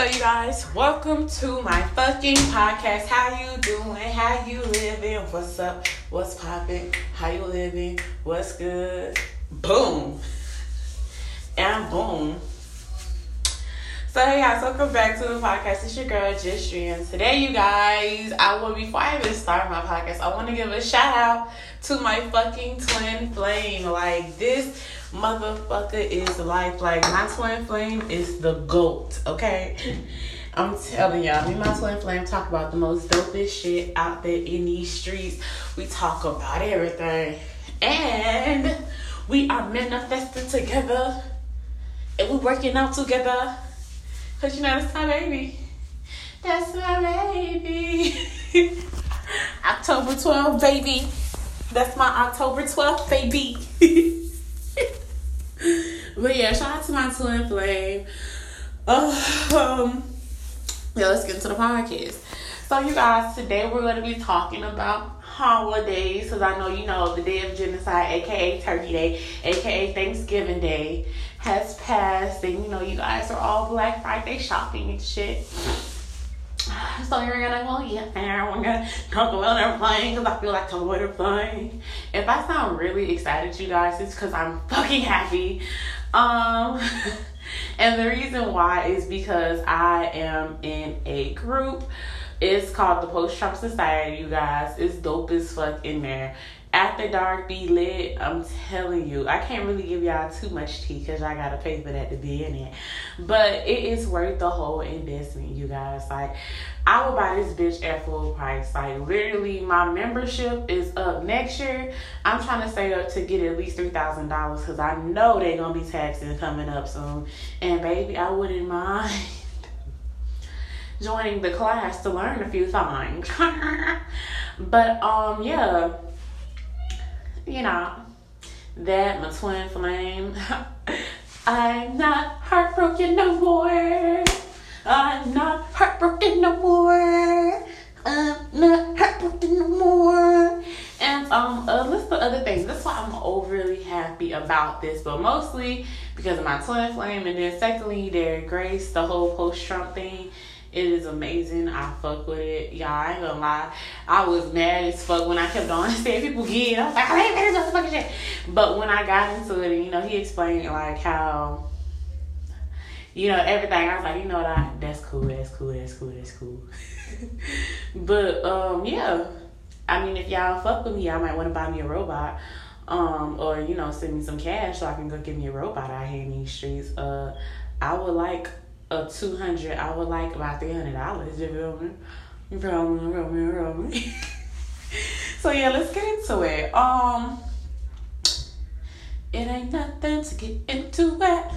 So you guys, welcome to my fucking podcast. How you doing? How you living? What's up? What's popping? How you living? What's good? Boom. And boom. So hey guys, welcome back to the podcast. It's your girl Justry, and today you guys, I will before I even start my podcast, I want to give a shout out to my fucking twin flame. Like this motherfucker is life. Like my twin flame is the goat. Okay. I'm telling y'all, me and my twin flame talk about the most dopest shit out there in these streets. We talk about everything. And we are manifesting together. And we're working out together. Cause you know that's my baby. That's my baby. October 12th, baby. That's my October 12th, baby. but yeah, shout out to my twin flame. um, yeah, let's get into the podcast. So, you guys, today we're going to be talking about holidays because I know you know the day of genocide, aka Turkey Day, aka Thanksgiving Day, has passed, and you know you guys are all Black Friday shopping and shit. So you're gonna go get there. We're gonna talk about our plane because I feel like I'm with a plane. If I sound really excited, you guys, it's because I'm fucking happy. Um, and the reason why is because I am in a group. It's called the Post Trump Society, you guys. It's dope as fuck in there. After Dark Be Lit, I'm telling you, I can't really give y'all too much tea because I gotta pay for that to be in it. But it is worth the whole investment, you guys. Like, I will buy this bitch at full price. Like, literally, my membership is up next year. I'm trying to save up to get at least $3,000 because I know they're gonna be taxing coming up soon. And baby, I wouldn't mind joining the class to learn a few things. but, um, yeah you know, that, my twin flame. I'm not heartbroken no more. I'm not heartbroken no more. I'm not heartbroken no more. And um, a list of other things. That's why I'm overly happy about this, but mostly because of my twin flame, and then secondly, their grace, the whole post Trump thing it is amazing. I fuck with it. Y'all, I ain't gonna lie. I was mad as fuck when I kept on saying people get. I was like, I ain't mad as fucking shit. But when I got into it, and, you know, he explained like how, you know, everything. I was like, you know what? I, that's cool. That's cool. That's cool. That's cool. but um, yeah. I mean, if y'all fuck with me, y'all might want to buy me a robot. Um, or you know, send me some cash so I can go get me a robot out here in these streets. Uh, I would like a two hundred, I would like about three hundred dollars. You feel me? You feel me? Feel me? Feel me? so yeah, let's get into it. Um, it ain't nothing to get into it.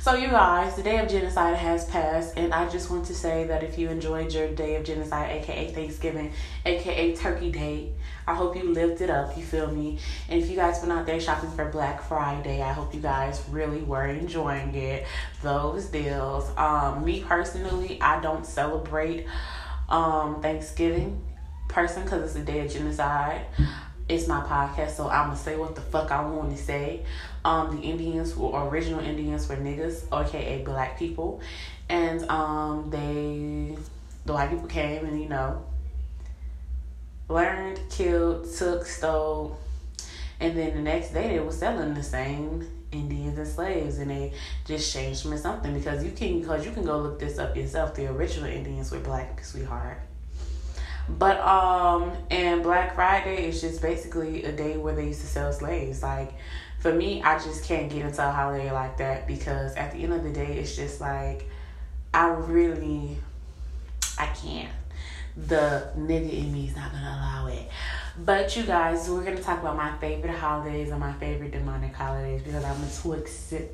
So, you guys, the day of genocide has passed, and I just want to say that if you enjoyed your day of genocide, aka Thanksgiving, aka Turkey Day, I hope you lived it up. You feel me? And if you guys went out there shopping for Black Friday, I hope you guys really were enjoying it. Those deals. Um, me personally, I don't celebrate um Thanksgiving person because it's a day of genocide it's my podcast, so I'm gonna say what the fuck I want to say. Um, the Indians were original Indians were niggas, aka black people, and um, they the white people came and you know learned, killed, took, stole, and then the next day they were selling the same Indians and slaves, and they just changed or something because you can because you can go look this up yourself. The original Indians were black, sweetheart. But um and Black Friday is just basically a day where they used to sell slaves. Like for me, I just can't get into a holiday like that because at the end of the day it's just like I really I can't. The nigga in me is not gonna allow it. But you guys, we're gonna talk about my favorite holidays and my favorite demonic holidays because I'm a twisted,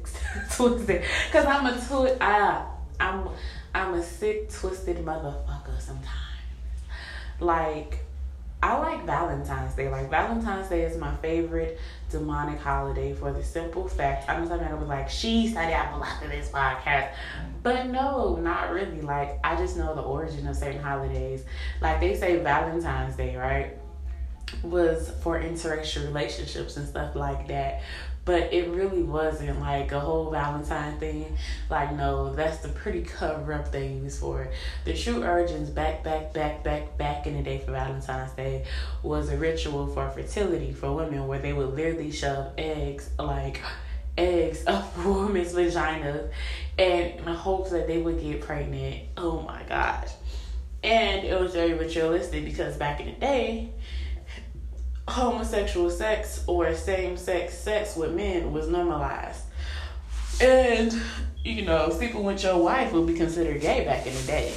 twisted. Because I'm a twi- uh, I'm I'm a sick, twisted motherfucker sometimes. Like, I like Valentine's Day. Like, Valentine's Day is my favorite demonic holiday for the simple fact. I'm not gonna be like, she out a lot of this podcast. But no, not really. Like, I just know the origin of certain holidays. Like, they say Valentine's Day, right? Was for interracial relationships and stuff like that. But it really wasn't like a whole Valentine thing. Like, no, that's the pretty cover up they use for it. The true origins back, back, back, back, back in the day for Valentine's Day was a ritual for fertility for women where they would literally shove eggs, like eggs up a woman's vagina and in hopes that they would get pregnant. Oh my gosh. And it was very ritualistic because back in the day, homosexual sex or same sex sex with men was normalized. And, you know, sleeping with your wife would be considered gay back in the day.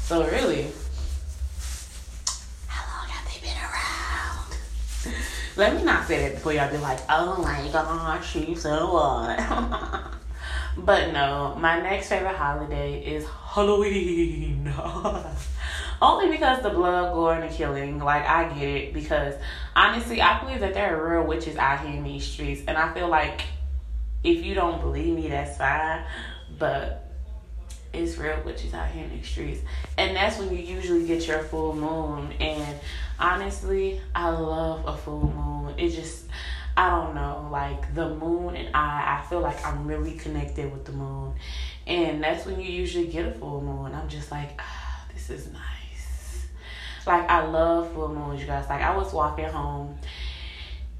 So, really, how long have they been around? Let me not say that before y'all be like, oh my gosh, she's so what? but no, my next favorite holiday is Halloween. Only because the blood, gore, and the killing. Like, I get it. Because, honestly, I believe that there are real witches out here in these streets. And I feel like if you don't believe me, that's fine. But it's real witches out here in the streets. And that's when you usually get your full moon. And honestly, I love a full moon. It just, I don't know, like the moon and I, I feel like I'm really connected with the moon. And that's when you usually get a full moon. I'm just like, ah, this is nice. Like I love full moons, you guys. Like I was walking home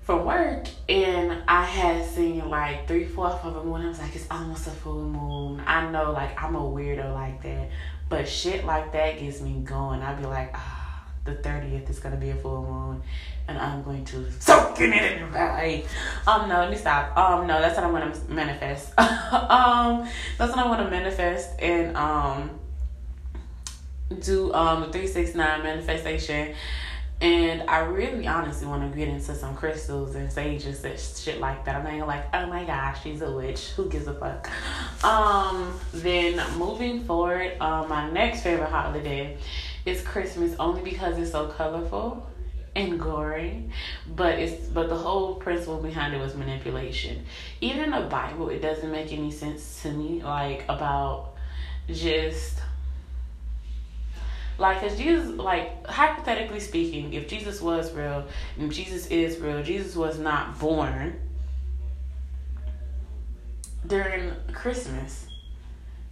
from work and I had seen like three fourths of a moon. I was like, it's almost a full moon. I know like I'm a weirdo like that. But shit like that gets me going. I'd be like, ah, the 30th is gonna be a full moon and I'm going to soak in it in the Um no, let me stop. Um no, that's what I want to manifest. um that's what I want to manifest and um do um the 369 manifestation and I really honestly want to get into some crystals and sages and shit like that. I'm not like, oh my gosh, she's a witch. Who gives a fuck? Um, then moving forward, um, my next favorite holiday is Christmas only because it's so colorful and gory. But it's but the whole principle behind it was manipulation. Even in the Bible, it doesn't make any sense to me, like about just like, cause Jesus, like hypothetically speaking, if Jesus was real and Jesus is real, Jesus was not born during Christmas.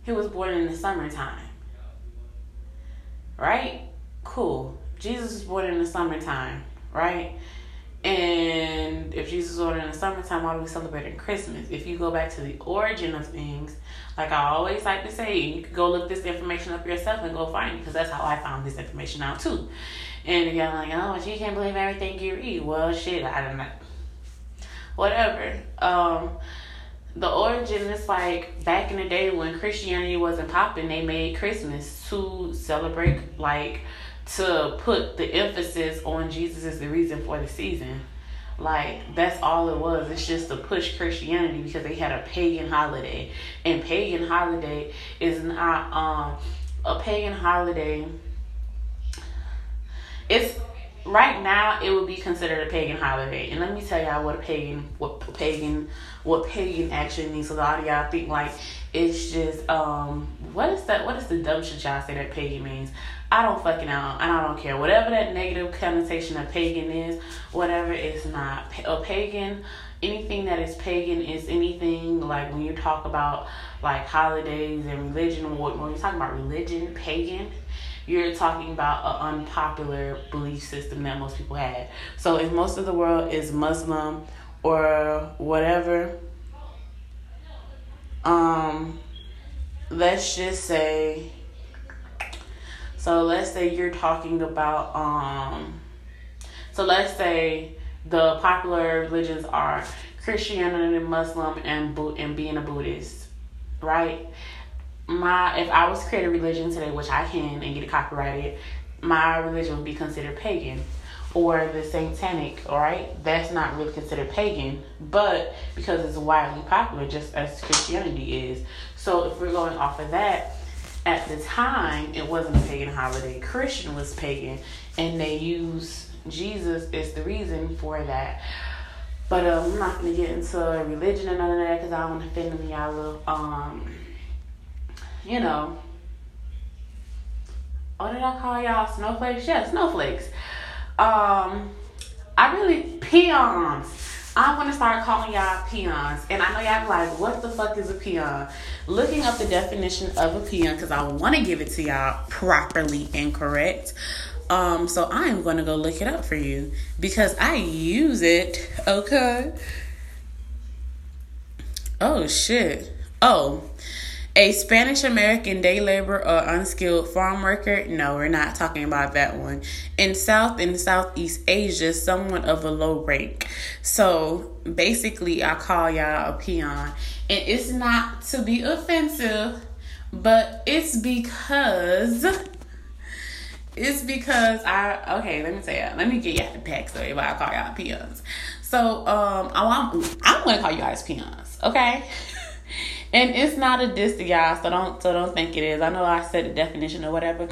He was born in the summertime. Right? Cool. Jesus was born in the summertime, right? And if Jesus was born in the summertime, why do we celebrating Christmas? If you go back to the origin of things, like I always like to say, you can go look this information up yourself and go find it because that's how I found this information out too. And you're like, oh, you can't believe everything you read. Well, shit, I don't know. Whatever. Um, the origin is like back in the day when Christianity wasn't popping, they made Christmas to celebrate, like to put the emphasis on Jesus as the reason for the season. Like that's all it was. It's just to push Christianity because they had a pagan holiday, and pagan holiday is not um a pagan holiday. It's right now it would be considered a pagan holiday, and let me tell y'all what a pagan what pagan what pagan actually means. So a lot of y'all think like it's just um what is that? What is the dumb shit y'all say that pagan means? I don't fucking know, and I don't care. Whatever that negative connotation of pagan is, whatever it's not. A pagan, anything that is pagan is anything like when you talk about like holidays and religion. When you're talking about religion, pagan, you're talking about an unpopular belief system that most people had. So if most of the world is Muslim or whatever, um, let's just say so let's say you're talking about um so let's say the popular religions are Christianity, and Muslim, and and being a Buddhist, right? My if I was to create a religion today, which I can and get it copyrighted, my religion would be considered pagan or the satanic, all right? That's not really considered pagan, but because it's widely popular, just as Christianity is. So if we're going off of that, at the time it wasn't a pagan holiday. Christian was pagan, and they use Jesus as the reason for that. But um, I'm not gonna get into religion and none of that because I don't want to offend any y'all. Um, you know, what did I call y'all? Snowflakes? Yeah, snowflakes. Um, I really peons. I'm gonna start calling y'all peons. And I know y'all be like, what the fuck is a peon? Looking up the definition of a peon because I want to give it to y'all properly and correct. Um, so I am gonna go look it up for you because I use it. Okay. Oh shit. Oh, a Spanish American day laborer or unskilled farm worker? No, we're not talking about that one. In South and Southeast Asia, someone of a low rank. So basically, I call y'all a peon. And it's not to be offensive, but it's because. It's because I okay. Let me tell you. Let me get y'all the backstory why I call y'all peons. So um, I'm I'm gonna call you guys peons. Okay. And it's not a diss to y'all, so don't so don't think it is. I know I said the definition or whatever,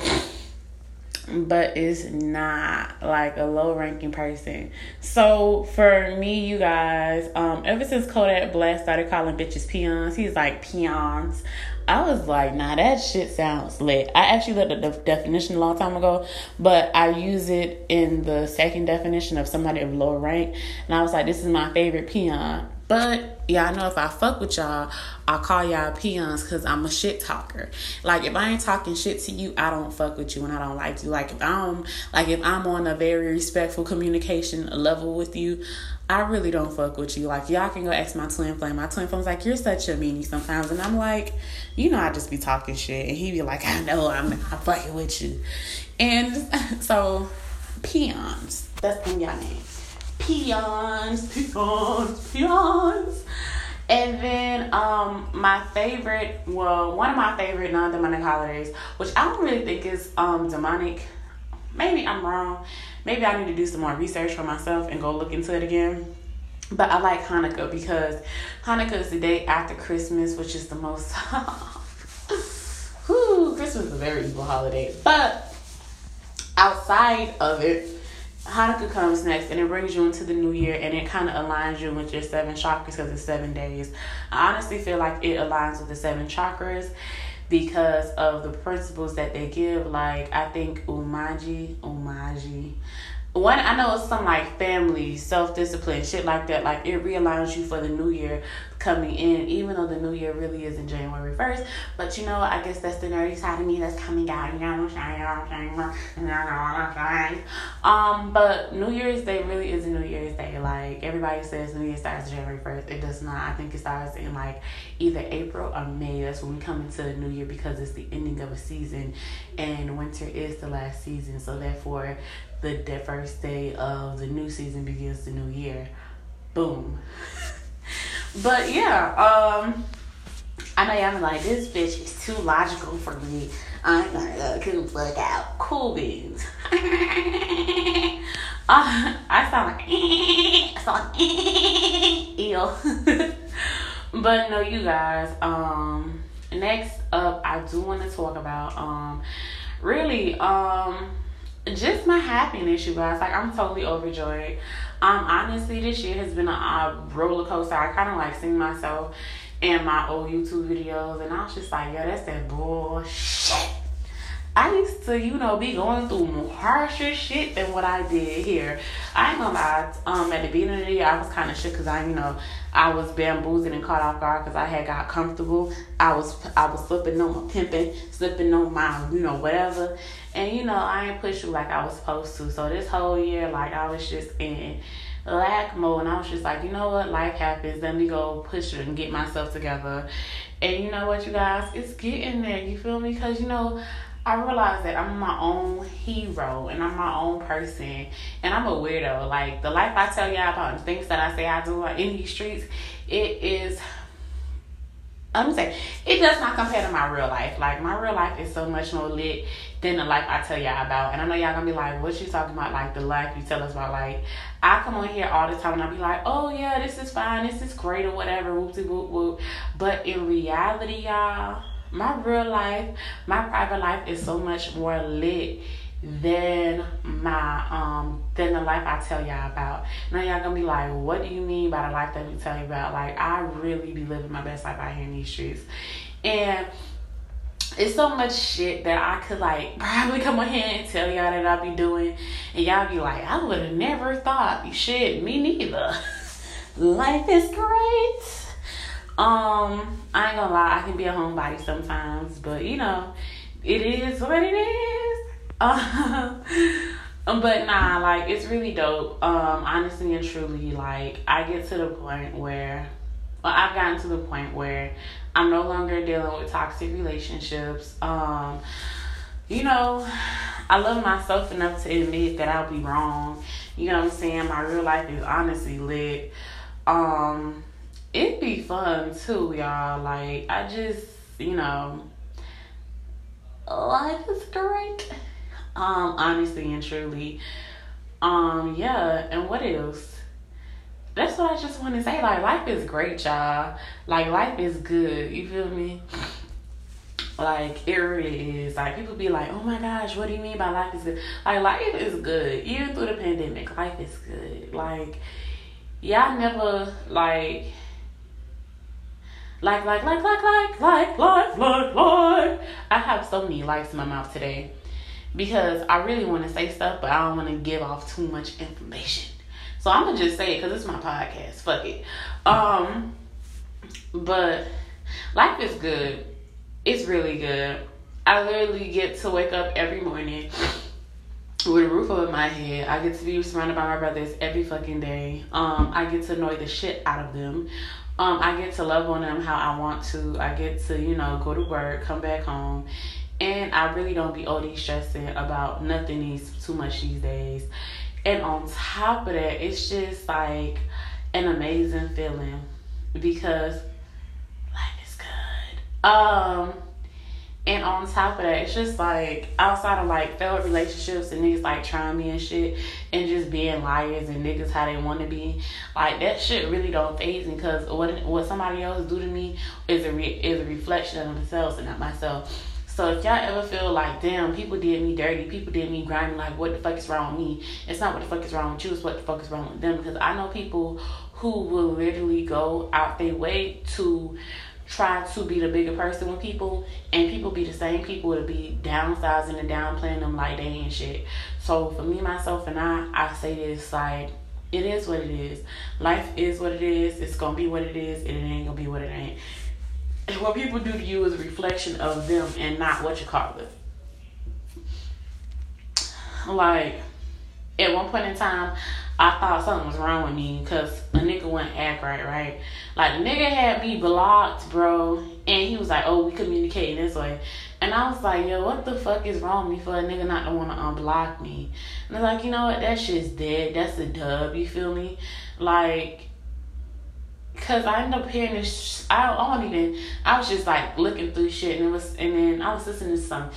but it's not like a low ranking person. So for me, you guys, um, ever since Kodak Black started calling bitches peons, he's like peons. I was like, nah, that shit sounds lit. I actually looked at the definition a long time ago, but I use it in the second definition of somebody of lower rank, and I was like, this is my favorite peon but y'all know if I fuck with y'all, I call y'all peons because I'm a shit talker. Like if I ain't talking shit to you, I don't fuck with you and I don't like you. Like if I'm like if I'm on a very respectful communication level with you, I really don't fuck with you. Like y'all can go ask my twin flame. My twin flame's like, You're such a meanie sometimes and I'm like, you know I just be talking shit and he be like, I know I'm not fucking with you. And so peons. That's them y'all name peons, peons, peons. And then um my favorite, well, one of my favorite non-demonic holidays, which I don't really think is um demonic. Maybe I'm wrong. Maybe I need to do some more research for myself and go look into it again. But I like Hanukkah because Hanukkah is the day after Christmas, which is the most Whew, Christmas is a very evil holiday. But outside of it, Hanukkah comes next and it brings you into the new year and it kind of aligns you with your seven chakras because it's seven days. I honestly feel like it aligns with the seven chakras because of the principles that they give. Like, I think Umoja, Umoja, one I know it's some like family, self discipline, shit like that. Like it realigns you for the new year coming in, even though the new year really isn't January first. But you know, I guess that's the nerdy side of me that's coming out. You know what I'm saying? Um, but New Year's Day really is a New Year's Day. Like everybody says, New Year starts January first. It does not. I think it starts in like either April or May. That's when we come into the New Year because it's the ending of a season, and winter is the last season. So therefore, the, first day of the new season begins the new year. Boom. but yeah, um, I know y'all like this bitch is too logical for me. I'm gonna couldn't fuck out. Cool beans. uh, I sound like I sound like ew. but no, you guys. Um, next up, I do want to talk about um, really um just my happiness, you guys. Like I'm totally overjoyed. Um, honestly, this year has been a, a roller coaster. I kind of like seeing myself in my old YouTube videos, and I was just like, yo, that's that bullshit. I used to, you know, be going through more harsher shit than what I did here. I ain't gonna lie. Um, at the beginning of the year, I was kind of shook because I, you know, I was bamboozled and caught off guard because I had got comfortable. I was, I was slipping on my pimping, slipping on my, you know, whatever. And you know, I ain't push you like I was supposed to. So this whole year, like I was just in lack mode, and I was just like, you know what, life happens. Let me go push it and get myself together. And you know what, you guys, it's getting there. You feel me? Because you know. I realize that I'm my own hero and I'm my own person and I'm a weirdo. Like the life I tell y'all about the things that I say I do in these streets, it is I'm saying it does not compare to my real life. Like my real life is so much more lit than the life I tell y'all about. And I know y'all gonna be like, what you talking about? Like the life you tell us about. Like I come on here all the time and I'll be like, oh yeah, this is fine, this is great or whatever, whoopsie whoop whoop. But in reality, y'all, my real life, my private life is so much more lit than my um than the life I tell y'all about. Now y'all gonna be like, what do you mean by the life that we tell you about? Like I really be living my best life out here in these streets. And it's so much shit that I could like probably come here and tell y'all that I be doing, and y'all be like, I would have never thought. You shit, me neither. life is great. Um, I ain't gonna lie, I can be a homebody sometimes, but you know, it is what it is. Um, but nah, like it's really dope. Um, honestly and truly, like I get to the point where well, I've gotten to the point where I'm no longer dealing with toxic relationships. Um, you know, I love myself enough to admit that I'll be wrong. You know what I'm saying? My real life is honestly lit. Um, it'd be fun too, y'all. Like I just, you know, life is great. Um, honestly and truly. Um, yeah, and what else? That's what I just want to say. Like life is great, y'all. Like life is good. You feel me? Like it really is. Like people be like, "Oh my gosh, what do you mean by life is good?" Like life is good. Even through the pandemic, life is good. Like y'all never like like, like, like, like, like, like, like, like, like. I have so many likes in my mouth today because I really want to say stuff, but I don't want to give off too much information. So I'm gonna just say it because it's my podcast. Fuck it. Um, but life is good. It's really good. I literally get to wake up every morning with a roof over my head. I get to be surrounded by my brothers every fucking day. Um, I get to annoy the shit out of them. Um, I get to love on them how I want to. I get to, you know, go to work, come back home. And I really don't be OD stressing about nothing these too much these days. And on top of that, it's just like an amazing feeling because life is good. Um and on top of that, it's just like outside of like failed relationships and niggas like trying me and shit and just being liars and niggas how they want to be. Like that shit really don't phase me because what what somebody else do to me is a re, is a reflection of themselves and not myself. So if y'all ever feel like, damn, people did me dirty, people did me grimy, like what the fuck is wrong with me? It's not what the fuck is wrong with you, it's what the fuck is wrong with them. Because I know people who will literally go out their way to try to be the bigger person with people and people be the same people to be downsizing and downplaying them like they ain't shit. So for me, myself and I, I say this like it is what it is. Life is what it is. It's gonna be what it is, and it ain't gonna be what it ain't. What people do to you is a reflection of them and not what you call it. Like at one point in time, I thought something was wrong with me because a nigga wouldn't act right, right? Like, nigga had me blocked, bro. And he was like, oh, we communicating this way. And I was like, yo, what the fuck is wrong with me for a nigga not to want to unblock me? And I was like, you know what? That shit's dead. That's a dub. You feel me? Like, Cause I ended up hearing this. I, I don't even. I was just like looking through shit, and it was, and then I was listening to some,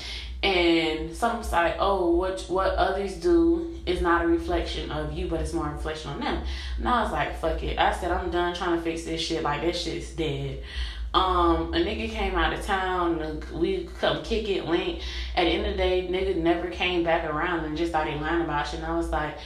and some was like, "Oh, what what others do is not a reflection of you, but it's more a reflection on them." And I was like, "Fuck it." I said, "I'm done trying to fix this shit. Like that shit's dead." Um, a nigga came out of town. We come kick it, link. At the end of the day, nigga never came back around and just started lying about shit. And I was like,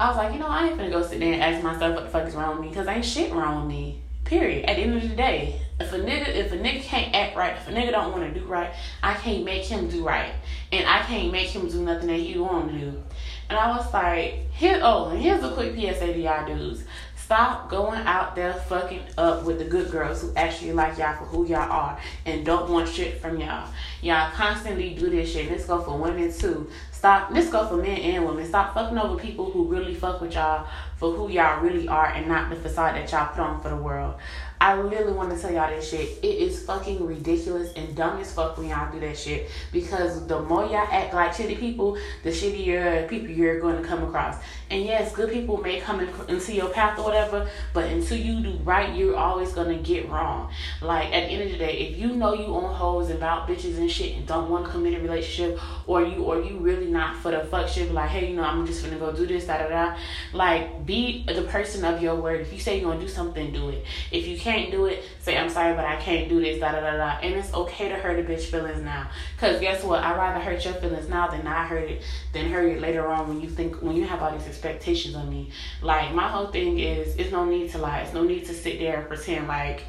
I was like, you know, I ain't finna go sit there and ask myself what the fuck is wrong with me because ain't shit wrong with me. Period. At the end of the day, if a nigga if a nigga can't act right, if a nigga don't want to do right, I can't make him do right, and I can't make him do nothing that he want to do. And I was like, here. Oh, and here's a quick PSA to y'all dudes. Stop going out there fucking up with the good girls who actually like y'all for who y'all are and don't want shit from y'all. Y'all constantly do this shit. Let's go for women too. Stop. Let's go for men and women. Stop fucking over people who really fuck with y'all for who y'all really are and not the facade that y'all put on for the world. I really want to tell y'all this shit. It is fucking ridiculous and dumb as fuck when y'all do that shit. Because the more y'all act like shitty people, the shittier people you're going to come across. And yes, good people may come in, into your path or whatever, but until you do right, you're always to get wrong. Like, at the end of the day, if you know you own hoes and about bitches and shit and don't want to commit a relationship, or you or you really not for the fuck shit, like, hey, you know, I'm just gonna go do this, da da da. Like, be the person of your word. If you say you're gonna do something, do it. If you can't do it, say I'm sorry, but I can't do this, da da da da. And it's okay to hurt a bitch feelings now, cause guess what? I'd rather hurt your feelings now than not hurt it than hurt it later on when you think when you have all these expectations on me. Like my whole thing is, it's no need to lie. It's no need to sit there and pretend like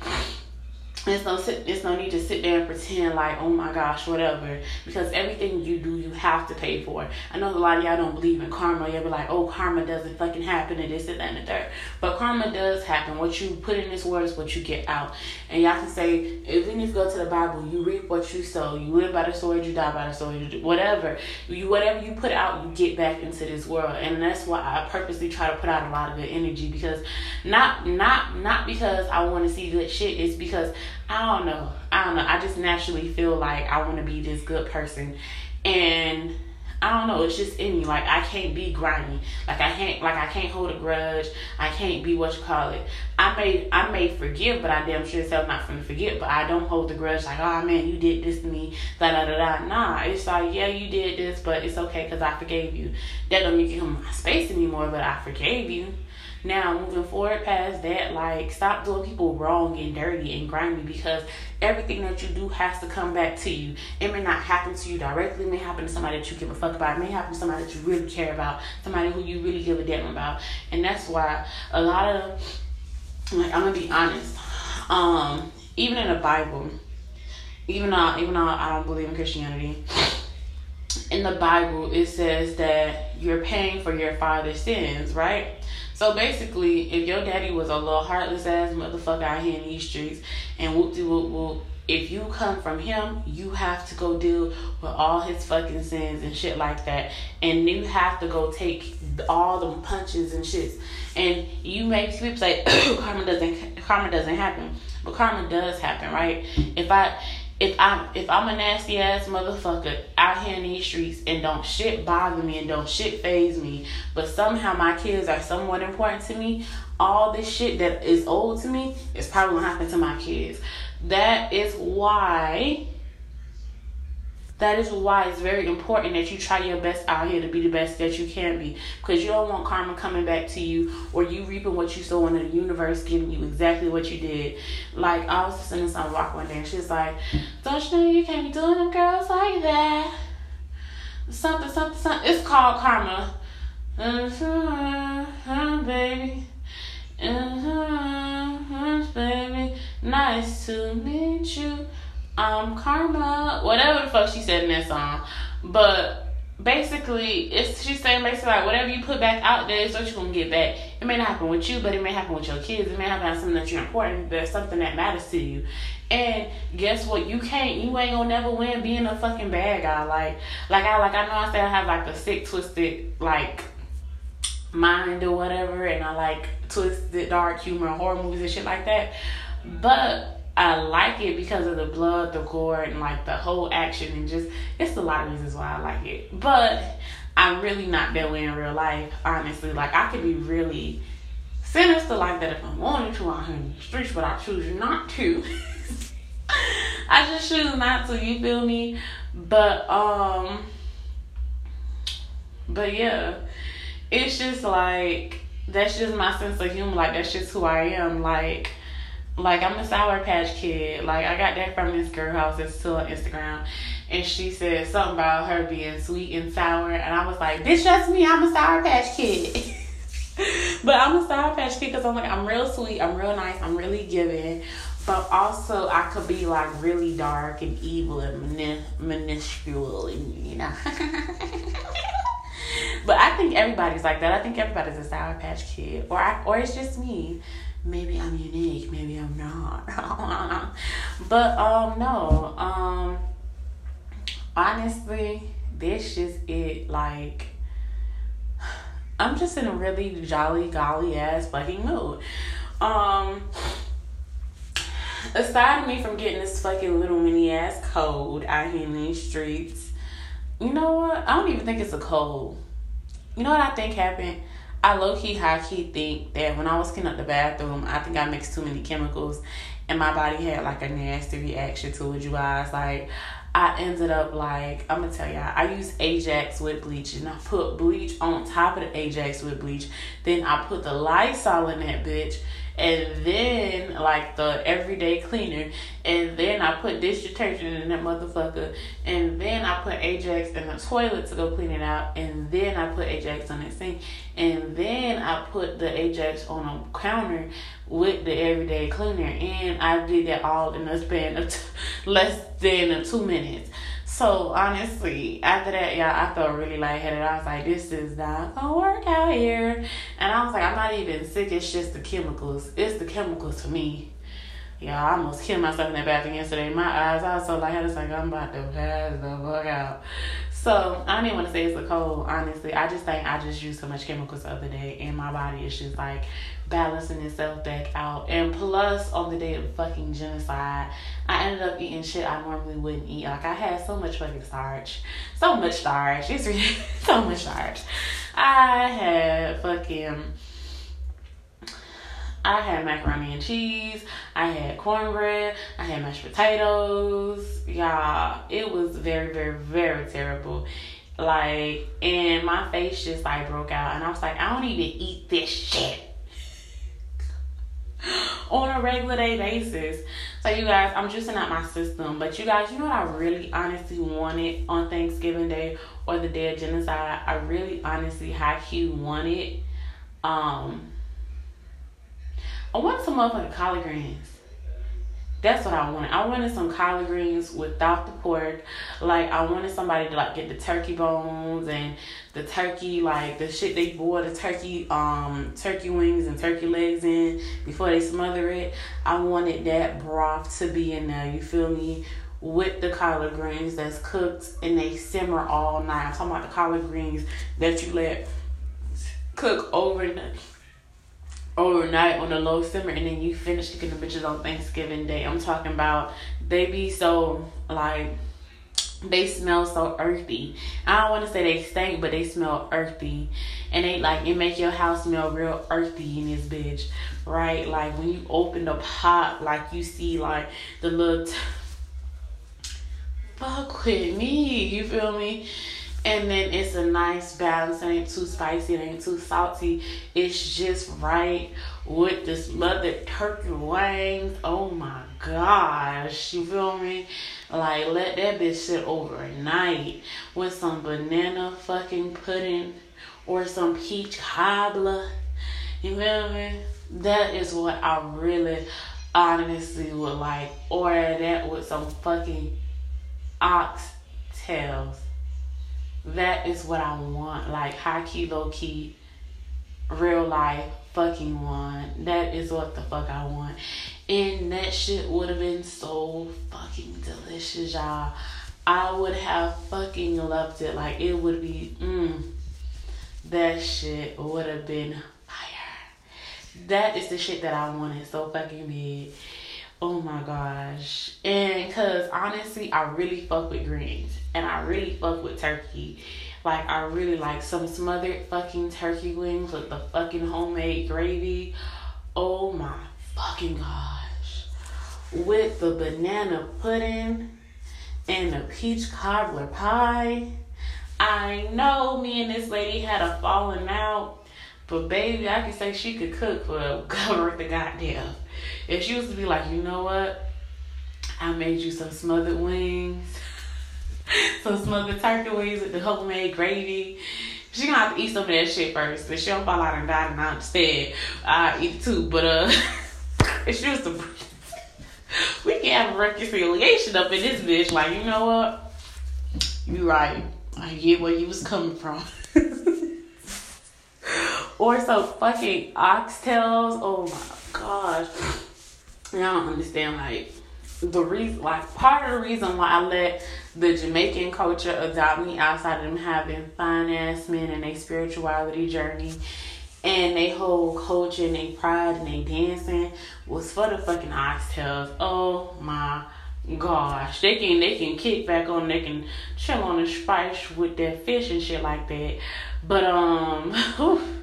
it's no it's no need to sit there and pretend like oh my gosh whatever. Because everything you do you have to pay for. I know a lot of y'all don't believe in karma. You'll be like oh karma doesn't fucking happen and this and that and the third. But karma does happen. What you put in this world is what you get out. And y'all can say if you go to the bible you reap what you sow. You live by the sword you die by the sword whatever. You whatever you put out you get back into this world. And that's why i purposely try to put out a lot of good energy. Because not not not because i want to see good shit. It's because I don't know. I don't know. I just naturally feel like I want to be this good person. And I don't know, it's just in me. Like I can't be grimy. Like I can't like I can't hold a grudge. I can't be what you call it. I may I may forgive, but I damn sure self not from forget. But I don't hold the grudge like, oh man, you did this to me. Da da da da. Nah, it's like yeah, you did this, but it's okay because I forgave you. That don't make you come my space anymore, but I forgave you. Now, moving forward past that, like, stop doing people wrong and dirty and grimy because everything that you do has to come back to you. It may not happen to you directly, it may happen to somebody that you give a fuck about, it may happen to somebody that you really care about, somebody who you really give a damn about. And that's why a lot of, like, I'm gonna be honest, um, even in the Bible, even though, even though I don't believe in Christianity, in the Bible, it says that you're paying for your father's sins, right? So basically, if your daddy was a little heartless ass motherfucker out here in these streets, and whoop de whoop whoop, if you come from him, you have to go deal with all his fucking sins and shit like that, and you have to go take all the punches and shits. And you make people say karma doesn't karma doesn't happen, but karma does happen, right? If I if I'm if I'm a nasty ass motherfucker out here in these streets and don't shit bother me and don't shit phase me, but somehow my kids are somewhat important to me, all this shit that is old to me is probably gonna happen to my kids. That is why that is why it's very important that you try your best out here to be the best that you can be. Because you don't want karma coming back to you or you reaping what you sow in the universe giving you exactly what you did. Like, I was to some rock one day and she's like, Don't you know you can't be doing them girls like that? Something, something, something. It's called karma. Uh-huh, baby. Uh-huh, baby. Nice to meet you um, Karma, whatever the fuck she said in that song. But basically, it's she's saying basically like whatever you put back out there is what you're gonna get back. It may not happen with you, but it may happen with your kids. It may happen with something that you're important. There's something that matters to you. And guess what? You can't. You ain't gonna never win being a fucking bad guy. Like, like I like I know I say I have like a sick, twisted like mind or whatever, and I like twisted dark humor, horror movies and shit like that. But I like it because of the blood, the gore, and like the whole action, and just it's a lot of reasons why I like it. But I'm really not that way in real life, honestly. Like I could be really sinister like that if I wanted to out here in the streets, but I choose not to. I just choose not to. You feel me? But um, but yeah, it's just like that's just my sense of humor. Like that's just who I am. Like like I'm a Sour Patch Kid. Like I got that from this girl house that's still on Instagram, and she said something about her being sweet and sour, and I was like, "Bitch, that's me. I'm a Sour Patch Kid." but I'm a Sour Patch Kid because I'm like I'm real sweet, I'm real nice, I'm really giving, but also I could be like really dark and evil and minuscule, and you know. but I think everybody's like that. I think everybody's a Sour Patch Kid, or I, or it's just me maybe I'm unique, maybe I'm not. but um no, um honestly, this is it like I'm just in a really jolly golly ass fucking mood. Um aside me from getting this fucking little mini ass cold out here in these streets, you know what? I don't even think it's a cold. You know what I think happened? I low key, high key think that when I was cleaning up the bathroom, I think I mixed too many chemicals and my body had like a nasty reaction to it. You guys, like, I ended up like, I'm gonna tell y'all, I used Ajax with bleach and I put bleach on top of the Ajax with bleach. Then I put the Lysol in that bitch and then like the everyday cleaner, and then I put dish detergent in that motherfucker, and then I put Ajax in the toilet to go clean it out, and then I put Ajax on the sink, and then I put the Ajax on a counter with the everyday cleaner, and I did that all in a span of t- less than two minutes. So honestly, after that, yeah, I felt really lightheaded. I was like, this is not gonna work out here. And I was like, I'm not even sick, it's just the chemicals. It's the chemicals for me. Yeah, I almost killed myself in that bathroom yesterday. My eyes, I was so lightheaded, it's like I'm about to pass the fuck out. So I didn't want to say it's a cold, honestly. I just think I just used so much chemicals the other day and my body is just like balancing itself back out. And plus on the day of fucking genocide, I ended up eating shit I normally wouldn't eat. Like I had so much fucking starch. So much starch. It's really so much starch. I had fucking I had macaroni and cheese. I had cornbread. I had mashed potatoes. Y'all, it was very, very, very terrible. Like, and my face just like broke out, and I was like, I don't even eat this shit on a regular day basis. So you guys, I'm juicing out my system. But you guys, you know what I really honestly wanted on Thanksgiving Day or the day of genocide? I really honestly high key wanted um I wanted some motherfucking collard greens. That's what I wanted. I wanted some collard greens without the pork. Like I wanted somebody to like get the turkey bones and the turkey like the shit they boil the turkey um turkey wings and turkey legs in before they smother it. I wanted that broth to be in there. You feel me? With the collard greens that's cooked and they simmer all night. I'm talking about the collard greens that you let cook overnight Oh, overnight on a low simmer and then you finish cooking the bitches on Thanksgiving Day. I'm talking about they be so like they smell so earthy. I don't want to say they stink, but they smell earthy, and they like it make your house smell real earthy in this bitch, right? Like when you open the pot, like you see like the little. T- Fuck with me, you feel me? And then it's a nice balance. It ain't too spicy. It ain't too salty. It's just right with this smothered turkey wings. Oh my gosh. You feel me? Like, let that bitch sit overnight with some banana fucking pudding or some peach cobbler. You feel me? That is what I really honestly would like. Or that with some fucking oxtails that is what I want. Like high key, low key, real life fucking one. That is what the fuck I want. And that shit would have been so fucking delicious, y'all. I would have fucking loved it. Like it would be, mm, that shit would have been fire. That is the shit that I wanted so fucking bad. Oh my gosh. And cause honestly, I really fuck with greens. And I really fuck with turkey. Like I really like some smothered fucking turkey wings with the fucking homemade gravy. Oh my fucking gosh. With the banana pudding and the peach cobbler pie. I know me and this lady had a falling out but baby, I can say she could cook for cover the goddamn. If she was to be like, you know what? I made you some smothered wings, some smothered turkey wings with the homemade gravy. She gonna have to eat some of that shit first. If she don't fall out and die, and I understand. I eat it too. But uh, if she was to, we can have reconciliation up in this bitch. Like, you know what? You right. I get where you was coming from. or some fucking oxtails. Oh my gosh. I don't understand like the reason like part of the reason why I let the Jamaican culture adopt me outside of them having fine ass men and a spirituality journey and they whole culture and they pride and they dancing was for the fucking oxtails. Oh my gosh. They can they can kick back on they can chill on the spice with their fish and shit like that. But um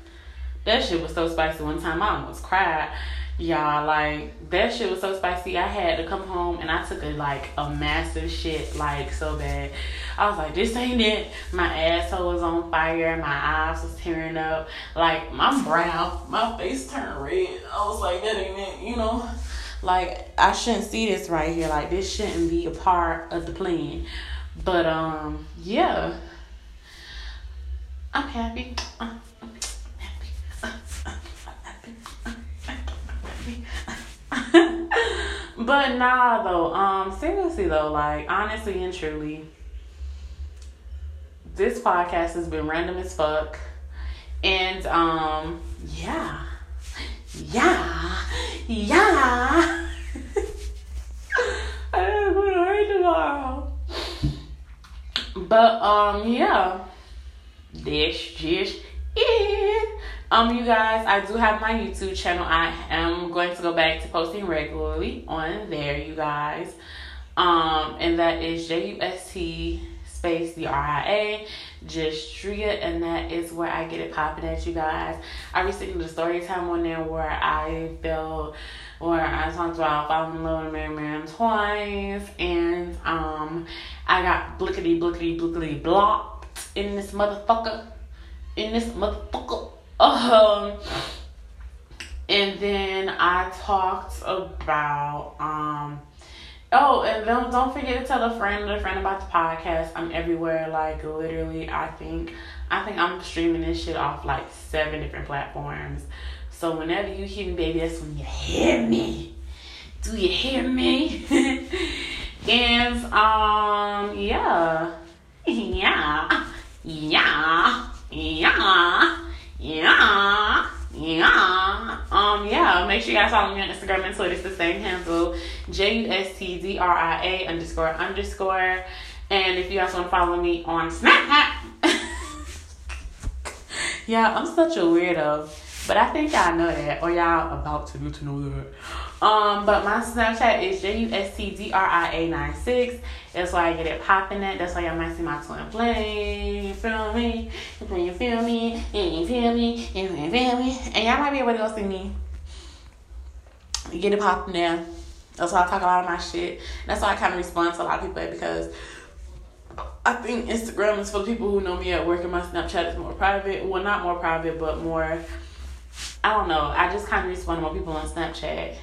That shit was so spicy one time I almost cried. Y'all, like, that shit was so spicy. I had to come home and I took a, like, a massive shit, like, so bad. I was like, this ain't it. My asshole was on fire. My eyes was tearing up. Like, my brow. My face turned red. I was like, that ain't it, you know? Like, I shouldn't see this right here. Like, this shouldn't be a part of the plan. But, um, yeah. I'm happy. I'm happy. But nah though, um, seriously though, like honestly and truly, this podcast has been random as fuck. And um, yeah. Yeah. Yeah. I'm gonna tomorrow. But um, yeah. This just it. Um, you guys, I do have my YouTube channel. I am going to go back to posting regularly on there, you guys. Um, and that is J U S T space the D R I A, Justria, and that is where I get it popping at you guys. I recently did a story time on there where I felt where I talked about falling in love with Mary Man twice, and um, I got blickety blickety blickety blocked in this motherfucker, in this motherfucker. Um, and then I talked about um. Oh, and don't don't forget to tell a friend a friend about the podcast. I'm everywhere. Like literally, I think I think I'm streaming this shit off like seven different platforms. So whenever you hear me, baby, that's when you hear me. Do you hear me? and um, yeah, yeah, yeah, yeah. Yeah. Yeah. Um, yeah, make sure you guys follow me on Instagram and Twitter. It's the same handle. J U S T D R I A underscore underscore. And if you guys want to follow me on Snapchat. yeah, I'm such a weirdo. But I think y'all know that, or y'all about to get to know that. Um, but my Snapchat is J U S T D R I A 96. That's why I get it popping at. That's why y'all might see my twin flame. You feel me? You feel me? You feel me? You feel me? And y'all might be able to go see me. Get it popping there. That's why I talk a lot of my shit. That's why I kind of respond to a lot of people because I think Instagram is for people who know me at work and my Snapchat is more private. Well, not more private, but more I don't know. I just kind of respond to more people on Snapchat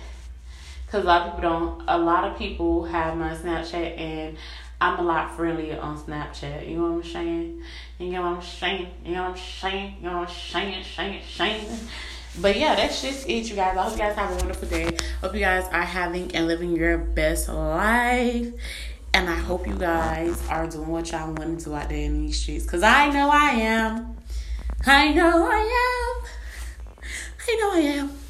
because a lot of people don't. A lot of people have my Snapchat, and I'm a lot friendlier on Snapchat. You know what I'm saying? You know what I'm saying? You know what I'm saying? You know what I'm saying? Saying, saying. But yeah, that's just it, you guys. I hope you guys have a wonderful day. Hope you guys are having and living your best life. And I hope you guys are doing what y'all want to do out there in these streets. Because I know I am. I know I am. I know I am.